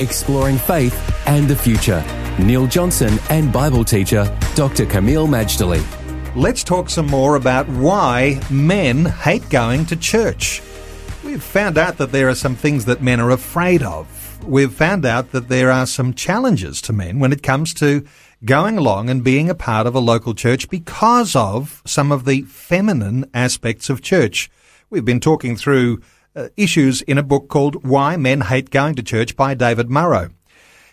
Exploring faith and the future. Neil Johnson and Bible teacher Dr. Kameel Majdali. Let's talk some more about why men hate going to church. We've found out that there are some things that men are afraid of. We've found out that there are some challenges to men when it comes to going along and being a part of a local church because of some of the feminine aspects of church. We've been talking through uh, issues in a book called Why Men Hate Going to Church by David Murrow.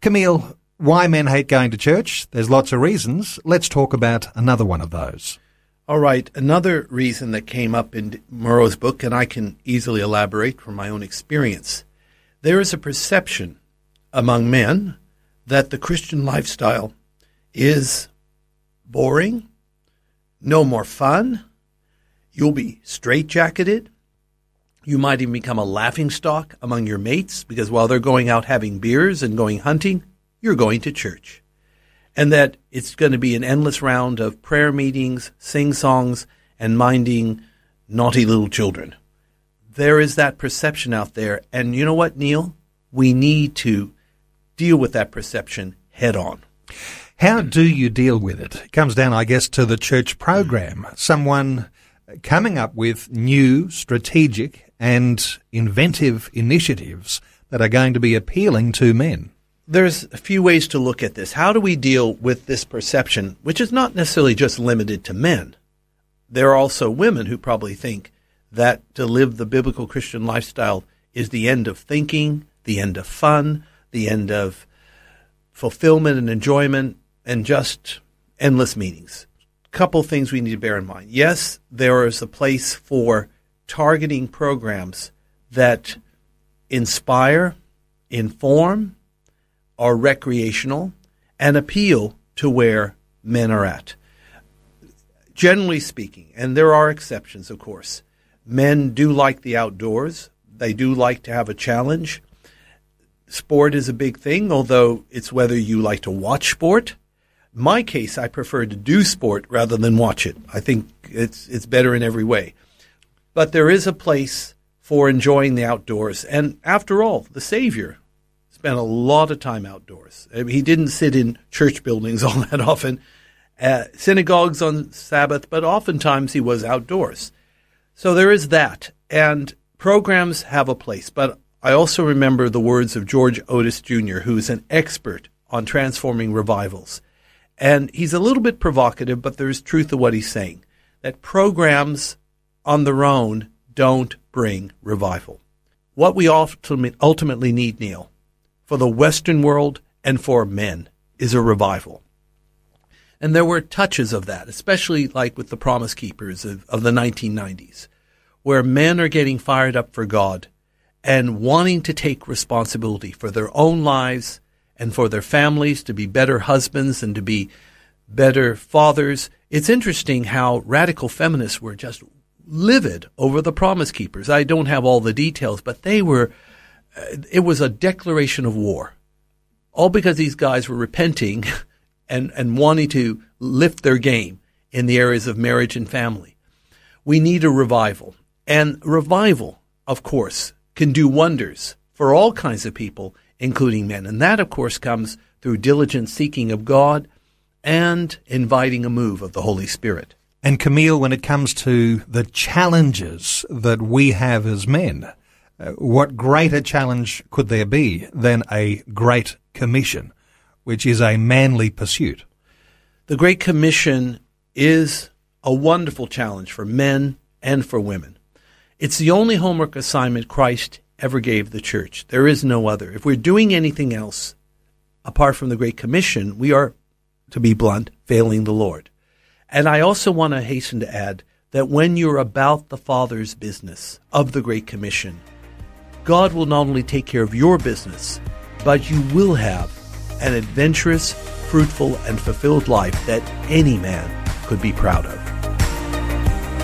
Kameel, why men hate going to church? There's lots of reasons. Let's talk about another one of those. All right, another reason that came up in Murrow's book, and I can easily elaborate from my own experience. There is a perception among men that the Christian lifestyle is boring, no more fun, you'll be straitjacketed, you might even become a laughing stock among your mates because while they're going out having beers and going hunting, you're going to church. And that it's going to be an endless round of prayer meetings, sing songs, and minding naughty little children. There is that perception out there. And you know what, Neil? We need to deal with that perception head on. How do you deal with it? It comes down, I guess, to the church program. Mm. Someone coming up with new, strategic, and inventive initiatives that are going to be appealing to men? There's a few ways to look at this. How do we deal with this perception, which is not necessarily just limited to men? There are also women who probably think that to live the biblical Christian lifestyle is the end of thinking, the end of fun, the end of fulfillment and enjoyment, and just endless meetings. Couple things we need to bear in mind. Yes, there is a place for targeting programs that inspire, inform, are recreational, and appeal to where men are at. Generally speaking, and there are exceptions, of course, men do like the outdoors. They do like to have a challenge. Sport is a big thing, although it's whether you like to watch sport. My case, I prefer to do sport rather than watch it. I think it's it's better in every way. But there is a place for enjoying the outdoors. And after all, the Savior spent a lot of time outdoors. He didn't sit in church buildings all that often, uh, synagogues on Sabbath, but oftentimes he was outdoors. So there is that. And programs have a place. But I also remember the words of George Otis Jr., who's an expert on transforming revivals. And he's a little bit provocative, but there's truth to what he's saying. That programs on their own don't bring revival. What we ultimately need, Neil, for the Western world and for men is a revival. And there were touches of that, especially like with the Promise Keepers of, of the 1990s, where men are getting fired up for God and wanting to take responsibility for their own lives and for their families to be better husbands and to be better fathers. It's interesting how radical feminists were just livid over the Promise Keepers. I don't have all the details, but they were, uh, it was a declaration of war. All because these guys were repenting and, and wanting to lift their game in the areas of marriage and family. We need a revival. And revival, of course, can do wonders for all kinds of people, including men. And that, of course, comes through diligent seeking of God and inviting a move of the Holy Spirit. And Kameel, when it comes to the challenges that we have as men, uh, what greater challenge could there be than a great commission, which is a manly pursuit? The Great Commission is a wonderful challenge for men and for women. It's the only homework assignment Christ ever gave the church. There is no other. If we're doing anything else apart from the Great Commission, we are, to be blunt, failing the Lord. And I also want to hasten to add that when you're about the Father's business of the Great Commission, God will not only take care of your business, but you will have an adventurous, fruitful, and fulfilled life that any man could be proud of.